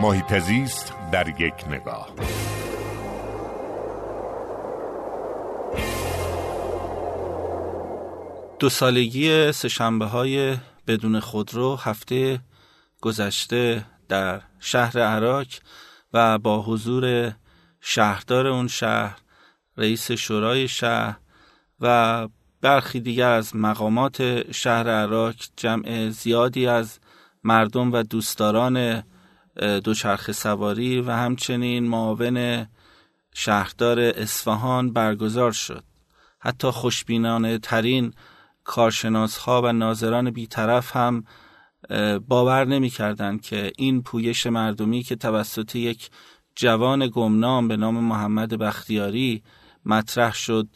محیط زیست در یک نگاه. دو سالگی سشنبه های بدون خودرو هفته گذشته در شهر عراق و با حضور شهردار اون شهر رئیس شورای شهر و برخی دیگر از مقامات شهر عراق جمع زیادی از مردم و دوستداران دوچرخه سواری و همچنین معاون شهردار اصفهان برگزار شد. حتی خوشبینانه ترین کارشناس ها و ناظران بیطرف هم باور نمی کردن که این پویش مردمی که توسط یک جوان گمنام به نام محمد بختیاری مطرح شد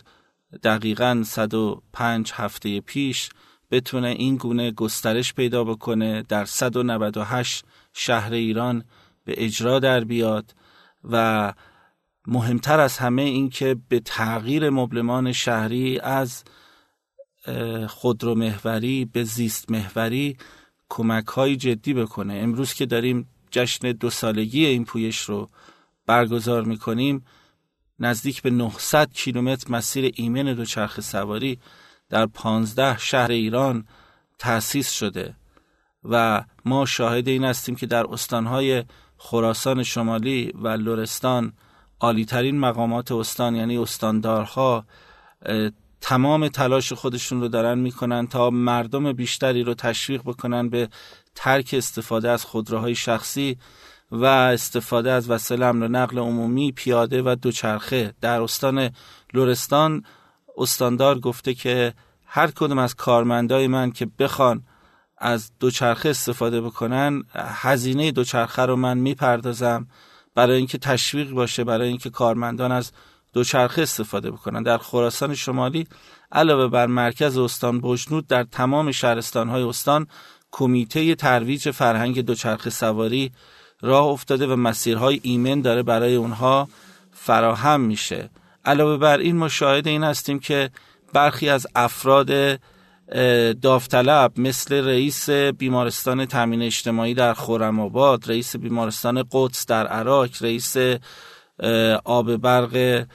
دقیقا 105 هفته پیش بتونه این گونه گسترش پیدا بکنه در 198 شهر ایران به اجرا در بیاد و مهمتر از همه این که به تغییر مبلمان شهری از خودرو محوری به زیست محوری کمک های جدی بکنه. امروز که داریم جشن دو سالگی این پویش رو برگزار می‌کنیم نزدیک به 900 کیلومتر مسیر ایمن دوچرخه سواری در 15 شهر ایران تأسیس شده. و ما شاهد این هستیم که در استانهای خراسان شمالی و لرستان عالیترین مقامات استان یعنی استاندارها تمام تلاش خودشون رو دارن می‌کنن تا مردم بیشتری رو تشویق بکنن به ترک استفاده از خودروهای شخصی و استفاده از وسایل حمل و نقل عمومی پیاده و دوچرخه. در استان لرستان استاندار گفته که هر کدوم از کارمندای من که بخوان از دوچرخه استفاده بکنن هزینه دوچرخه رو من می‌پردازم برای اینکه تشویق باشه برای اینکه کارمندان از دوچرخه استفاده بکنن. در خراسان شمالی علاوه بر مرکز استان بجنود در تمام های استان کمیته ترویج فرهنگ دوچرخه سواری راه افتاده و مسیرهای ایمن داره برای اونها فراهم میشه. علاوه بر این مشاهده این هستیم که برخی از افراد داوطلب مثل رئیس بیمارستان تامین اجتماعی در خورم آباد رئیس بیمارستان قدس در عراق رئیس آب برق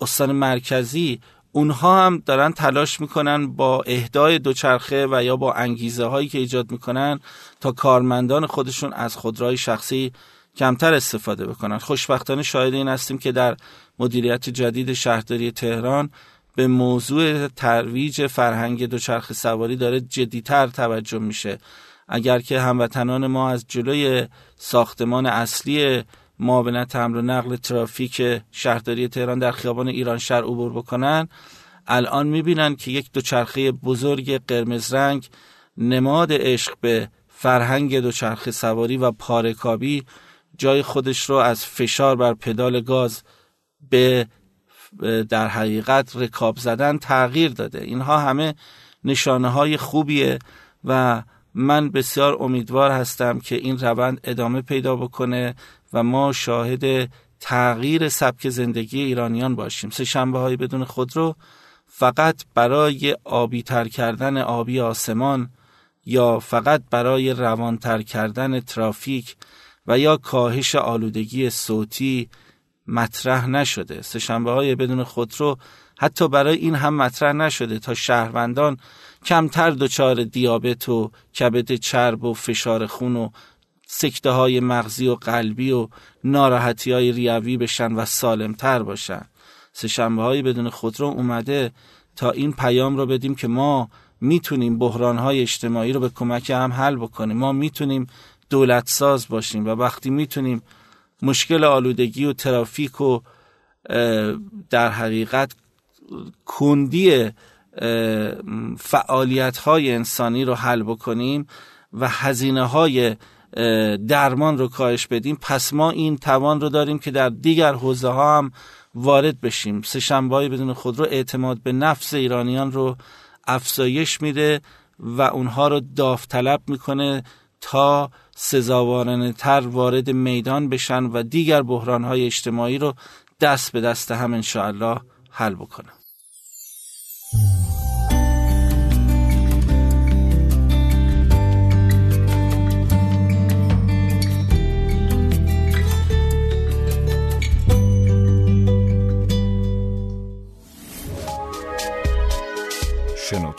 استان مرکزی. اونها هم دارن تلاش می‌کنن با اهدای دوچرخه و یا با انگیزه هایی که ایجاد می‌کنن تا کارمندان خودشون از خودروهای شخصی کمتر استفاده بکنن. خوشبختانه شاهد این هستیم که در مدیریت جدید شهرداری تهران به موضوع ترویج فرهنگ دوچرخه سواری داره جدیتر توجه میشه. اگر که هموطنان ما از جلوی ساختمان اصلی معاونت حمل و نقل ترافیک شهرداری تهران در خیابان ایران شهر عبور بکنن الان می‌بینن که یک دوچرخه بزرگ قرمز رنگ نماد عشق به فرهنگ دوچرخه سواری و پارکابی جای خودش رو از فشار بر پدال گاز به در حقیقت رکاب زدن تغییر داده. اینها همه نشانه های خوبیه و من بسیار امیدوار هستم که این روند ادامه پیدا بکنه و ما شاهد تغییر سبک زندگی ایرانیان باشیم. سه شنبه های بدون خودرو فقط برای آبی تر کردن آبی آسمان یا فقط برای روانتر کردن ترافیک و یا کاهش آلودگی صوتی مطرح نشده. سهشنبه های بدون خودرو حتی برای این هم مطرح نشده تا شهروندان کمتر دچار دیابت و کبد چرب و فشار خون و سکته های مغزی و قلبی و ناراحتی های ریوی بشن و سالمتر باشن. سهشنبه های بدون خودرو اومده تا این پیام رو بدیم که ما می‌تونیم بحران های اجتماعی رو به کمک هم حل بکنیم. ما می‌تونیم دولت ساز باشیم و وقتی می‌تونیم مشکل آلودگی و ترافیک و در حقیقت کندی فعالیت های انسانی رو حل بکنیم و هزینه های درمان رو کاهش بدیم پس ما این توان رو داریم که در دیگر حوزه ها هم وارد بشیم. شنبه بدون خود رو اعتماد به نفس ایرانیان رو افزایش میده و اونها رو داوطلب می‌کنه. تا سزاوارانه تر وارد میدان بشن و دیگر بحران های اجتماعی رو دست به دست هم انشاءالله حل بکنن.